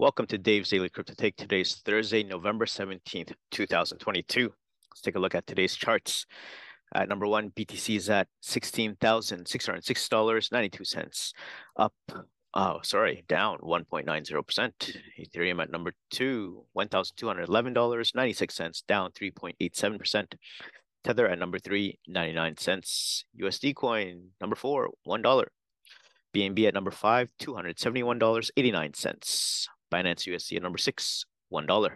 Welcome to Dave's Daily Crypto Take. Today's Thursday, November 17th, 2022. Let's take a look at today's charts. At number one, BTC is at $16,606.92, up, oh, sorry, down 1.90%. Ethereum at number two, $1,211.96, down 3.87%. Tether at number three, 99 cents. USD coin, number four, $1. BNB at number five, $271.89. Binance USD at number six, $1.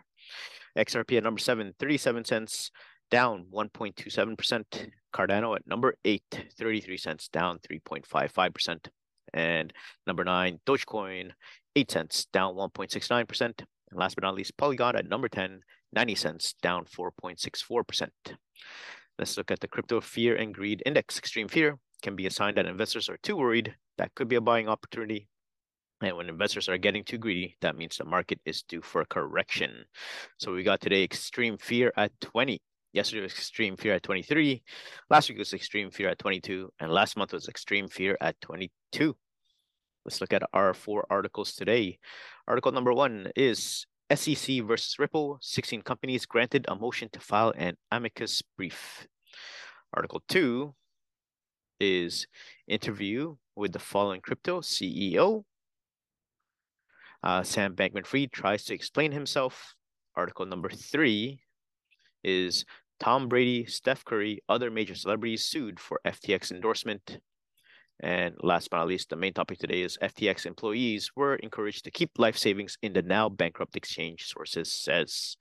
XRP at number seven, 37 cents, down 1.27%. Cardano at number eight, 33 cents, down 3.55%. And number nine, Dogecoin, 8 cents, down 1.69%. And last but not least, Polygon at number 10, 90 cents, down 4.64%. Let's look at the crypto fear and greed index. Extreme fear can be a sign that investors are too worried. That could be a buying opportunity. And when investors are getting too greedy, that means the market is due for a correction. So we got today extreme fear at 20. Yesterday was extreme fear at 23. Last week was extreme fear at 22. And last month was extreme fear at 22. Let's look at our four articles today. Article number one is SEC versus Ripple. 16 companies granted a motion to file an amicus brief. Article two is interview with the following crypto CEO. Uh, Sam Bankman Fried tries to explain himself. Article number three is Tom Brady, Steph Curry, other major celebrities sued for FTX endorsement. And last but not least, the main topic today is FTX employees were encouraged to keep life savings in the now bankrupt exchange, sources says.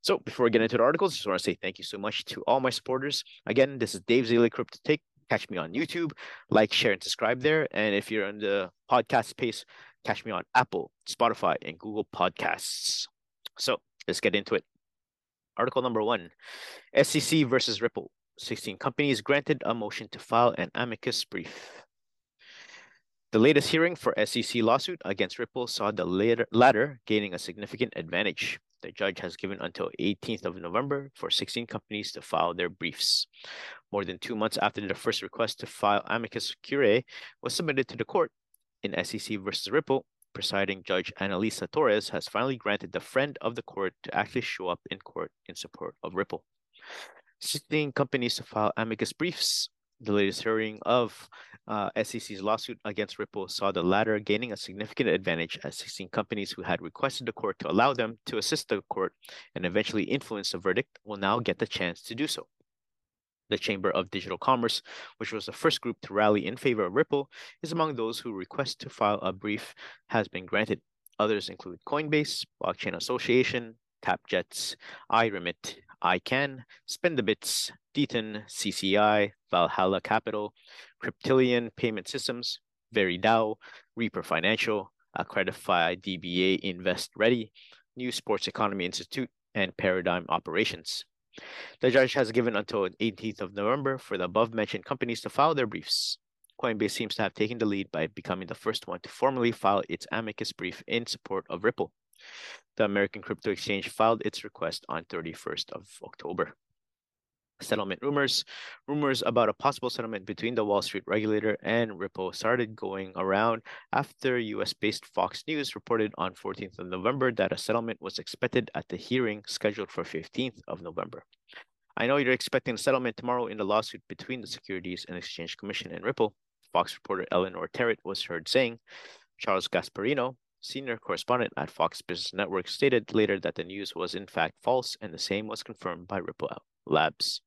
So before we get into the articles, just want to say thank you so much to all my supporters. Again, this is Dave Daily Crypto Take. Catch me on YouTube, like, share, and subscribe there. And if you're on the podcast space, catch me on Apple, Spotify, and Google Podcasts. So let's get into it. Article number one SEC versus Ripple. 16 companies granted a motion to file an amicus brief. The latest hearing for SEC lawsuit against Ripple saw the later, latter gaining a significant advantage. The judge has given until 18th of November for 16 companies to file their briefs. More than two months after the first request to file amicus curiae was submitted to the court in SEC versus Ripple, presiding Judge Analisa Torres has finally granted the friend of the court to actually show up in court in support of Ripple. 16 companies to file amicus briefs the latest hearing of uh, SEC's lawsuit against Ripple saw the latter gaining a significant advantage as 16 companies who had requested the court to allow them to assist the court and eventually influence the verdict will now get the chance to do so. The Chamber of Digital Commerce, which was the first group to rally in favor of Ripple, is among those who request to file a brief has been granted. Others include Coinbase, Blockchain Association, TapJets, iRemit, ICAN, Spend the Bits, DTON, CCI, Valhalla Capital, Cryptillion Payment Systems, VeriDAO, Reaper Financial, Accredify DBA Invest Ready, New Sports Economy Institute, and Paradigm Operations. The judge has given until 18th of November for the above mentioned companies to file their briefs. Coinbase seems to have taken the lead by becoming the first one to formally file its amicus brief in support of Ripple. The American Crypto Exchange filed its request on 31st of October. Settlement rumors. Rumors about a possible settlement between the Wall Street regulator and Ripple started going around after US based Fox News reported on 14th of November that a settlement was expected at the hearing scheduled for 15th of November. I know you're expecting a settlement tomorrow in the lawsuit between the Securities and Exchange Commission and Ripple. Fox reporter Eleanor Terrett was heard saying Charles Gasparino, senior correspondent at Fox Business Network, stated later that the news was in fact false, and the same was confirmed by Ripple Labs.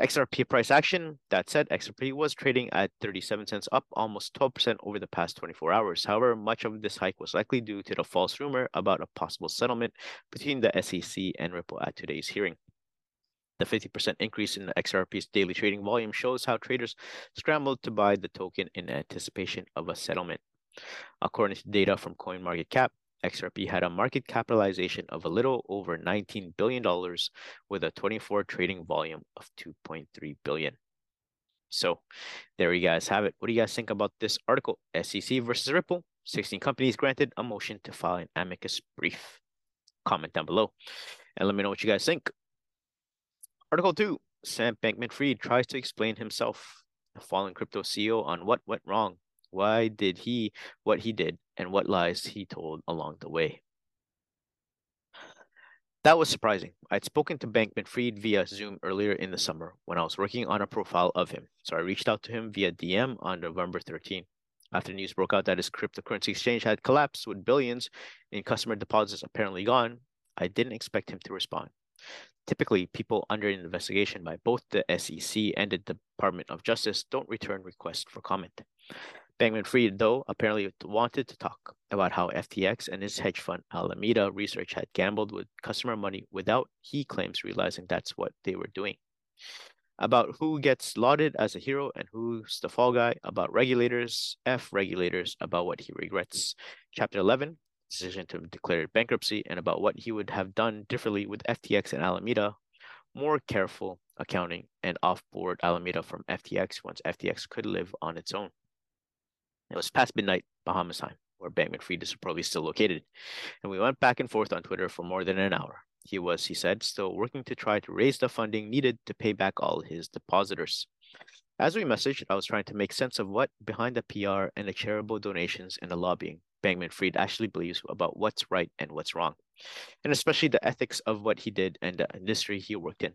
XRP price action. That said, XRP was trading at 37 cents, up almost 12% over the past 24 hours. However, much of this hike was likely due to the false rumor about a possible settlement between the SEC and Ripple at today's hearing. The 50% increase in the XRP's daily trading volume shows how traders scrambled to buy the token in anticipation of a settlement. According to data from CoinMarketCap, XRP had a market capitalization of a little over $19 billion with a 24 trading volume of 2.3 billion. So there you guys have it. What do you guys think about this article? SEC versus Ripple. 16 companies granted a motion to file an amicus brief. Comment down below and let me know what you guys think. Article 2 Sam Bankman Fried tries to explain himself, the fallen crypto CEO, on what went wrong why did he what he did and what lies he told along the way? That was surprising. I'd spoken to Bankman Fried via Zoom earlier in the summer when I was working on a profile of him, so I reached out to him via DM on November 13. After news broke out that his cryptocurrency exchange had collapsed with billions in customer deposits apparently gone, I didn't expect him to respond. Typically, people under investigation by both the SEC and the Department of Justice don't return requests for comment. Bankman Fried, though, apparently wanted to talk about how FTX and his hedge fund Alameda Research had gambled with customer money without, he claims, realizing that's what they were doing. About who gets lauded as a hero and who's the fall guy, about regulators, F regulators, about what he regrets. Chapter 11 decision to declare bankruptcy and about what he would have done differently with FTX and Alameda, more careful accounting and off-board Alameda from FTX once FTX could live on its own. It was past midnight Bahamas time, where Bankman Fried is probably still located, and we went back and forth on Twitter for more than an hour. He was, he said, still working to try to raise the funding needed to pay back all his depositors. As we messaged, I was trying to make sense of what behind the PR and the charitable donations and the lobbying Bankman Fried actually believes about what's right and what's wrong, and especially the ethics of what he did and the industry he worked in.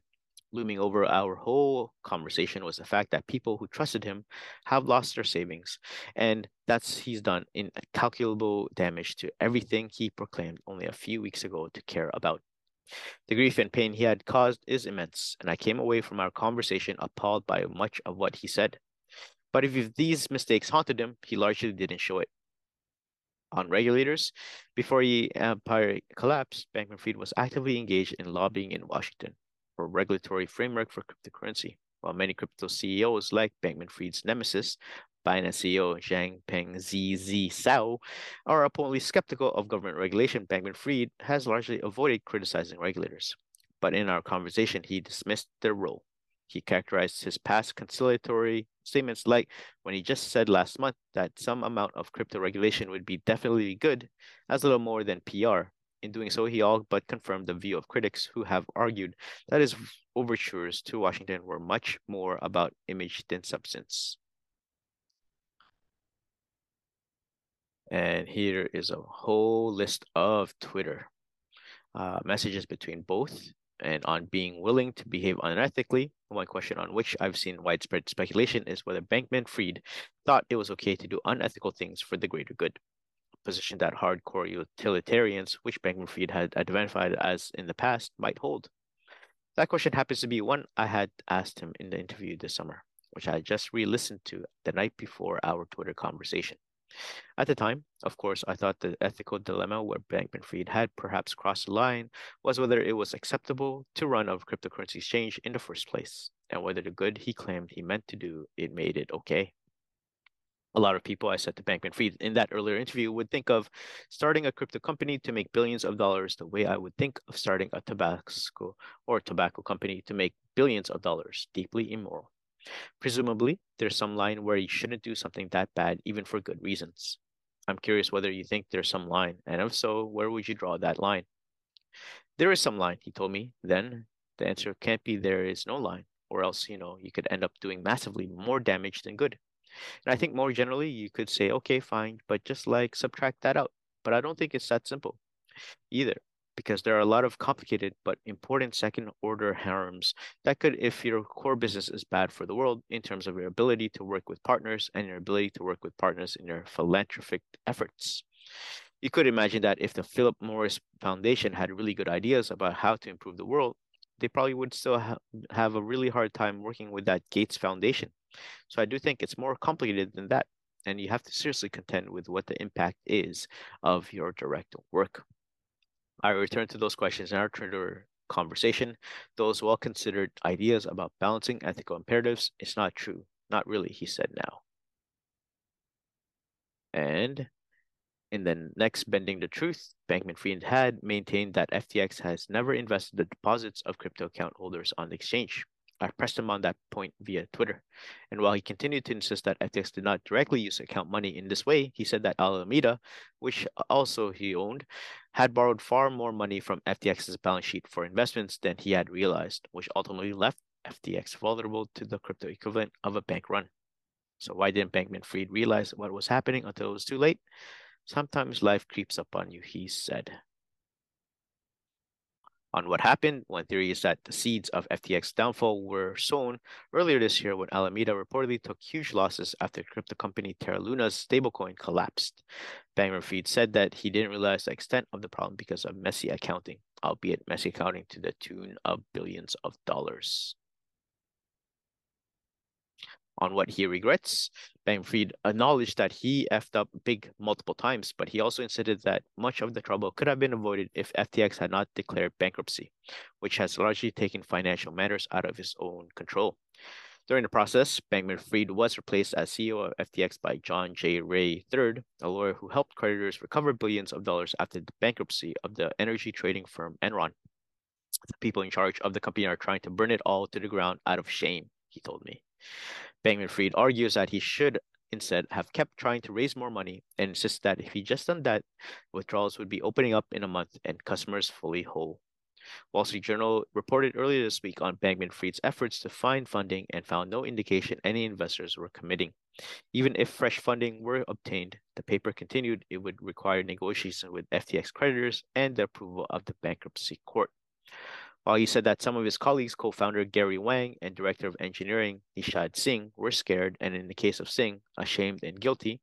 Looming over our whole conversation was the fact that people who trusted him have lost their savings, and that's he's done incalculable damage to everything he proclaimed only a few weeks ago to care about. The grief and pain he had caused is immense, and I came away from our conversation appalled by much of what he said. But if these mistakes haunted him, he largely didn't show it on regulators. Before the empire collapsed, Bankman Fried was actively engaged in lobbying in Washington regulatory framework for cryptocurrency. While many crypto CEOs, like Bankman Fried's nemesis, Binance CEO Changpeng CZ Zhao, are apparently skeptical of government regulation, Bankman Fried has largely avoided criticizing regulators. But in our conversation, he dismissed their role. He characterized his past conciliatory statements like when he just said last month that some amount of crypto regulation would be definitely good as little more than PR. In doing so, he all but confirmed the view of critics who have argued that his overtures to Washington were much more about image than substance. And here is a whole list of Twitter uh, messages between both and on being willing to behave unethically. One question on which I've seen widespread speculation is whether Bankman Fried thought it was okay to do unethical things for the greater good. Position that hardcore utilitarians, which Bankman Fried had identified as in the past, might hold. That question happens to be one I had asked him in the interview this summer, which I just re listened to the night before our Twitter conversation. At the time, of course, I thought the ethical dilemma where Bankman Fried had perhaps crossed the line was whether it was acceptable to run a cryptocurrency exchange in the first place, and whether the good he claimed he meant to do, it made it okay. A lot of people I said to Bankman Fried in that earlier interview would think of starting a crypto company to make billions of dollars the way I would think of starting a tobacco or tobacco company to make billions of dollars, deeply immoral. Presumably, there's some line where you shouldn't do something that bad, even for good reasons. I'm curious whether you think there's some line, and if so, where would you draw that line? There is some line, he told me. Then the answer can't be there is no line, or else, you know, you could end up doing massively more damage than good. And I think more generally, you could say, okay, fine, but just like subtract that out. But I don't think it's that simple either because there are a lot of complicated but important second order harms that could if your core business is bad for the world in terms of your ability to work with partners and your ability to work with partners in your philanthropic efforts. You could imagine that if the Philip Morris Foundation had really good ideas about how to improve the world, they probably would still ha- have a really hard time working with that Gates Foundation. So I do think it's more complicated than that. And you have to seriously contend with what the impact is of your direct work. I return to those questions in our Twitter conversation. Those well considered ideas about balancing ethical imperatives, it's not true. Not really, he said now. And in the next Bending the Truth, Bankman Fried had maintained that FTX has never invested the deposits of crypto account holders on the exchange. I pressed him on that point via Twitter. And while he continued to insist that FTX did not directly use account money in this way, he said that Alameda, which also he owned, had borrowed far more money from FTX's balance sheet for investments than he had realized, which ultimately left FTX vulnerable to the crypto equivalent of a bank run. So why didn't Bankman Fried realize what was happening until it was too late? Sometimes life creeps up on you, he said. On what happened. One theory is that the seeds of FTX downfall were sown earlier this year when Alameda reportedly took huge losses after crypto company Terra Luna's stablecoin collapsed. Bankman-Fried said that he didn't realize the extent of the problem because of messy accounting, albeit messy accounting to the tune of billions of dollars on what he regrets. Bankman-Fried acknowledged that he effed up big multiple times, but he also insisted that much of the trouble could have been avoided if FTX had not declared bankruptcy, which has largely taken financial matters out of his own control. During the process, Bankman-Fried was replaced as CEO of FTX by John J. Ray III, a lawyer who helped creditors recover billions of dollars after the bankruptcy of the energy trading firm Enron. The people in charge of the company are trying to burn it all to the ground out of shame, he told me. Bankman-Fried argues that he should instead have kept trying to raise more money and insists that if he just done that, withdrawals would be opening up in a month and customers fully whole. Wall Street Journal reported earlier this week on Bankman-Fried's efforts to find funding and found no indication any investors were committing. Even if fresh funding were obtained, the paper continued it would require negotiation with FTX creditors and the approval of the bankruptcy court. While he said that some of his colleagues, co-founder Gary Wang and director of engineering Nishad Singh, were scared and in the case of Singh, ashamed and guilty,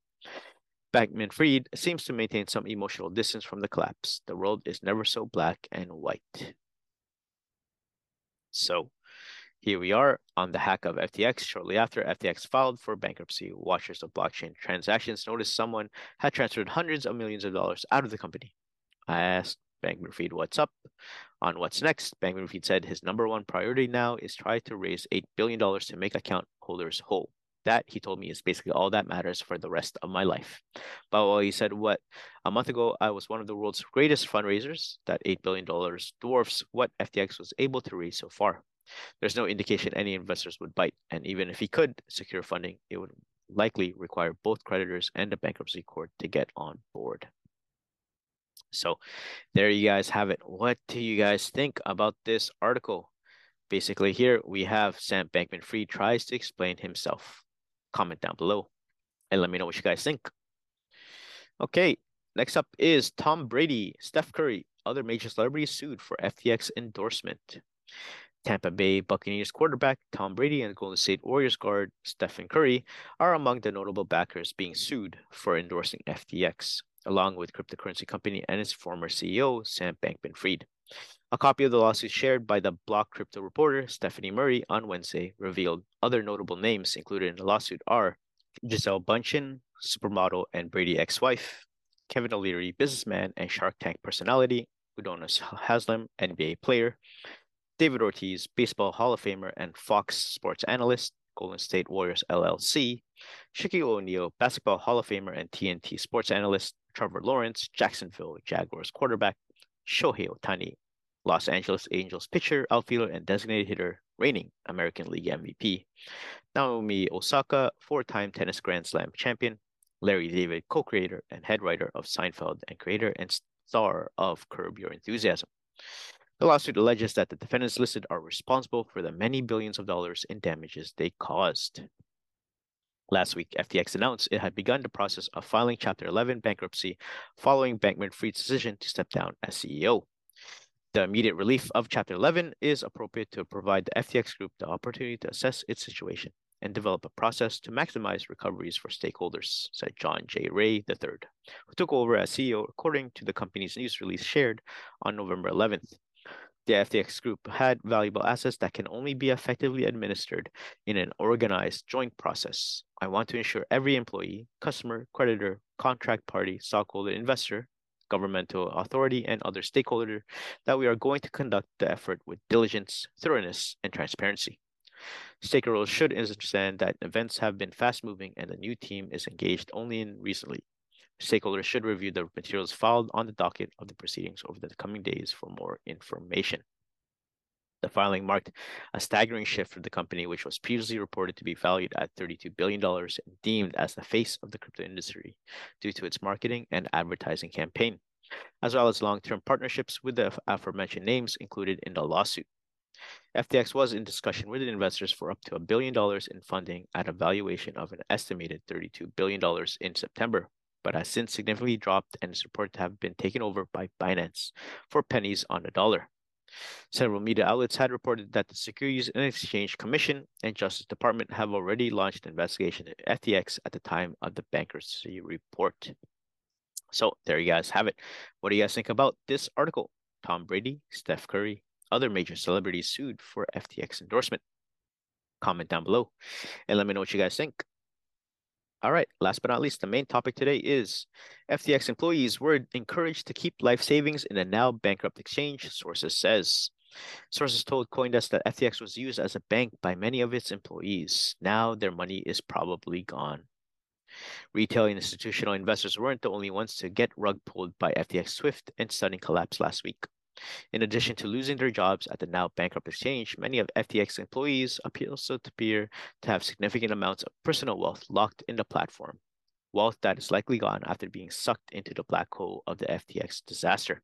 Bankman-Fried seems to maintain some emotional distance from the collapse. The world is never so black and white. So here we are on the hack of FTX. Shortly after FTX filed for bankruptcy, watchers of blockchain transactions noticed someone had transferred hundreds of millions of dollars out of the company. I asked Bankman-Fried what's up. On what's next, Bankman-Fried said his number one priority now is try to raise $8 billion to make account holders whole. That, he told me, is basically all that matters for the rest of my life. But he said what a month ago I was one of the world's greatest fundraisers, that $8 billion dwarfs what FTX was able to raise so far. There's no indication any investors would bite, and even if he could secure funding, it would likely require both creditors and the bankruptcy court to get on board. So there you guys have it. What do you guys think about this article? Basically here we have Sam Bankman-Fried tries to explain himself. Comment down below and let me know what you guys think. Okay, next up is Tom Brady, Steph Curry, other major celebrities sued for FTX endorsement. Tampa Bay Buccaneers quarterback Tom Brady and Golden State Warriors guard Stephen Curry are among the notable backers being sued for endorsing FTX along with cryptocurrency company and its former CEO, Sam Bankman Fried. A copy of the lawsuit shared by the Block Crypto reporter Stephanie Murray on Wednesday revealed other notable names included in the lawsuit are Gisele Bündchen, supermodel and Brady ex-wife, Kevin O'Leary, businessman and Shark Tank personality, Udonis Haslem, NBA player, David Ortiz, baseball Hall of Famer and Fox sports analyst, Golden State Warriors LLC, Shaquille O'Neal, basketball Hall of Famer and TNT sports analyst, Trevor Lawrence, Jacksonville Jaguars quarterback, Shohei Ohtani, Los Angeles Angels pitcher, outfielder, and designated hitter, reigning American League MVP, Naomi Osaka, four-time tennis Grand Slam champion, Larry David, co-creator and head writer of Seinfeld and creator and star of Curb Your Enthusiasm. The lawsuit alleges that the defendants listed are responsible for the many billions of dollars in damages they caused. Last week, FTX announced it had begun the process of filing Chapter 11 bankruptcy following Bankman Fried's decision to step down as CEO. The immediate relief of Chapter 11 is appropriate to provide the FTX Group the opportunity to assess its situation and develop a process to maximize recoveries for stakeholders, said John J. Ray III, who took over as CEO according to the company's news release shared on November 11th. The FTX group had valuable assets that can only be effectively administered in an organized joint process. I want to ensure every employee, customer, creditor, contract party, stockholder, investor, governmental authority, and other stakeholder that we are going to conduct the effort with diligence, thoroughness, and transparency. Stakeholders should understand that events have been fast moving and the new team is engaged only in recently. Stakeholders should review the materials filed on the docket of the proceedings over the coming days for more information. The filing marked a staggering shift for the company, which was previously reported to be valued at $32 billion and deemed as the face of the crypto industry due to its marketing and advertising campaign, as well as long-term partnerships with the aforementioned names included in the lawsuit. FTX was in discussion with investors for up to a billion dollars in funding at a valuation of an estimated $32 billion in September but has since significantly dropped and is reported to have been taken over by Binance for pennies on the dollar. Several media outlets had reported that the Securities and Exchange Commission and Justice Department have already launched an investigation at FTX at the time of the bankruptcy report. So there you guys have it. What do you guys think about this article? Tom Brady, Steph Curry, other major celebrities sued for FTX endorsement. Comment down below and let me know what you guys think. All right, last but not least, the main topic today is FTX employees were encouraged to keep life savings in a now bankrupt exchange, sources says. Sources told Coindesk that FTX was used as a bank by many of its employees. Now their money is probably gone. Retail and institutional investors weren't the only ones to get rug pulled by FTX Swift and sudden collapse last week. In addition to losing their jobs at the now bankrupt exchange, many of FTX employees appear also to appear to have significant amounts of personal wealth locked in the platform, wealth that is likely gone after being sucked into the black hole of the FTX disaster.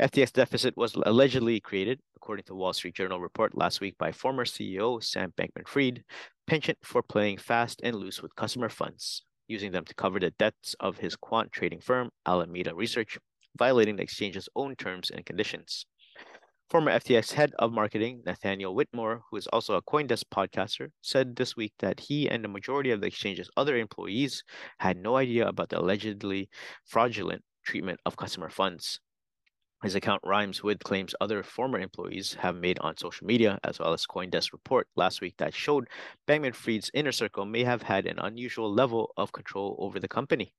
FTX deficit was allegedly created, according to Wall Street Journal report last week by former CEO Sam Bankman-Fried, penchant for playing fast and loose with customer funds, using them to cover the debts of his quant trading firm Alameda Research violating the exchange's own terms and conditions. Former FTX head of marketing, Nathaniel Whitmore, who is also a Coindesk podcaster, said this week that he and the majority of the exchange's other employees had no idea about the allegedly fraudulent treatment of customer funds. His account rhymes with claims other former employees have made on social media, as well as Coindesk report last week that showed Bankman Fried's inner circle may have had an unusual level of control over the company.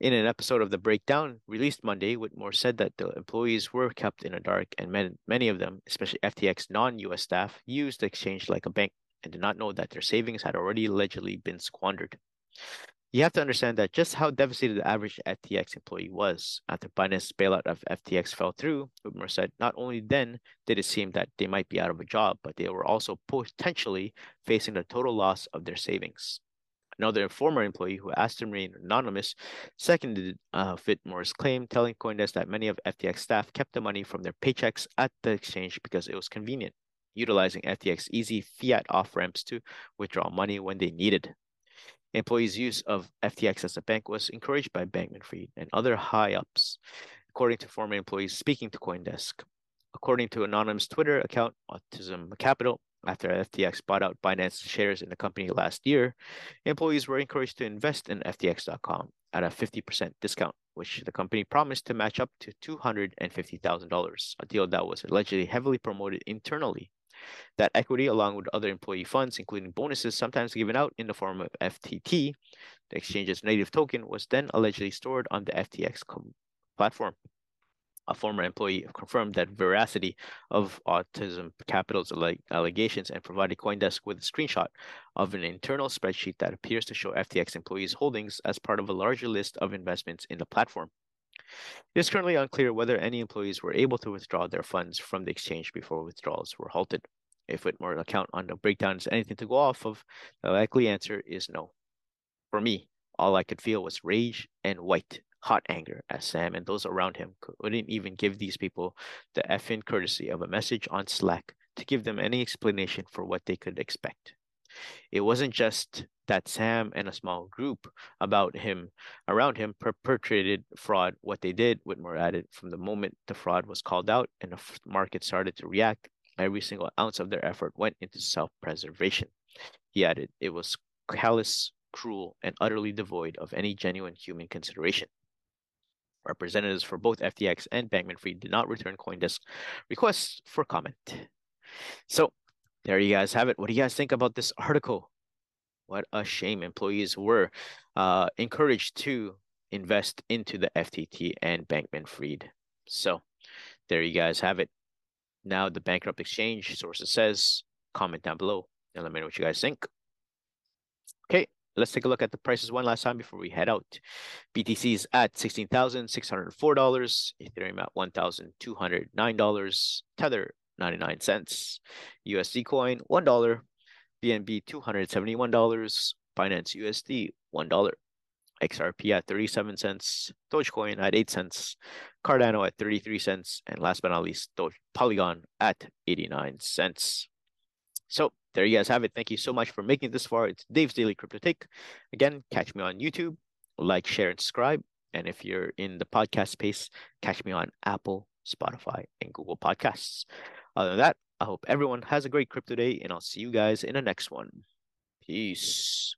In an episode of The Breakdown released Monday, Whitmore said that the employees were kept in the dark and many of them, especially FTX non US staff, used the exchange like a bank and did not know that their savings had already allegedly been squandered. You have to understand that just how devastated the average FTX employee was. After Binance's bailout of FTX fell through, Whitmore said not only then did it seem that they might be out of a job, but they were also potentially facing the total loss of their savings. Another former employee who asked to remain anonymous seconded uh, Whitmore's claim, telling Coindesk that many of FTX staff kept the money from their paychecks at the exchange because it was convenient, utilizing FTX easy fiat off ramps to withdraw money when they needed. Employees' use of FTX as a bank was encouraged by Bankman Fried and other high ups, according to former employees speaking to Coindesk. According to anonymous Twitter account Autism Capital, after FTX bought out Binance shares in the company last year, employees were encouraged to invest in FTX.com at a 50% discount, which the company promised to match up to $250,000, a deal that was allegedly heavily promoted internally. That equity, along with other employee funds, including bonuses sometimes given out in the form of FTT, the exchange's native token, was then allegedly stored on the FTX platform a former employee, confirmed that veracity of Autism Capital's allegations and provided Coindesk with a screenshot of an internal spreadsheet that appears to show FTX employees' holdings as part of a larger list of investments in the platform. It is currently unclear whether any employees were able to withdraw their funds from the exchange before withdrawals were halted. If Whitmore account on the breakdown is anything to go off of, the likely answer is no. For me, all I could feel was rage and white hot anger as Sam and those around him couldn't even give these people the effing courtesy of a message on Slack to give them any explanation for what they could expect. It wasn't just that Sam and a small group about him around him perpetrated fraud. What they did, Whitmore added, from the moment the fraud was called out and the market started to react, every single ounce of their effort went into self-preservation. He added, it was callous, cruel, and utterly devoid of any genuine human consideration. Representatives for both FTX and Bankman Fried did not return Coindesk requests for comment. So there you guys have it. What do you guys think about this article? What a shame. Employees were uh, encouraged to invest into the FTT and Bankman Fried. So there you guys have it. Now the bankrupt exchange sources says, comment down below and let me know what you guys think. Okay, let's take a look at the prices one last time before we head out. BTC is at $16,604, Ethereum at $1,209, Tether 99 cents, USD coin $1, BNB $271, Binance USD $1, XRP at 37 cents, Dogecoin at 8 cents, Cardano at 33 cents, and last but not least, Doge Polygon at 89 cents. So there you guys have it. Thank you so much for making it this far. It's Dave's Daily Crypto Take. Again, catch me on YouTube, like, share, and subscribe. And if you're in the podcast space, catch me on Apple, Spotify, and Google Podcasts. Other than that, I hope everyone has a great crypto day, and I'll see you guys in the next one. Peace.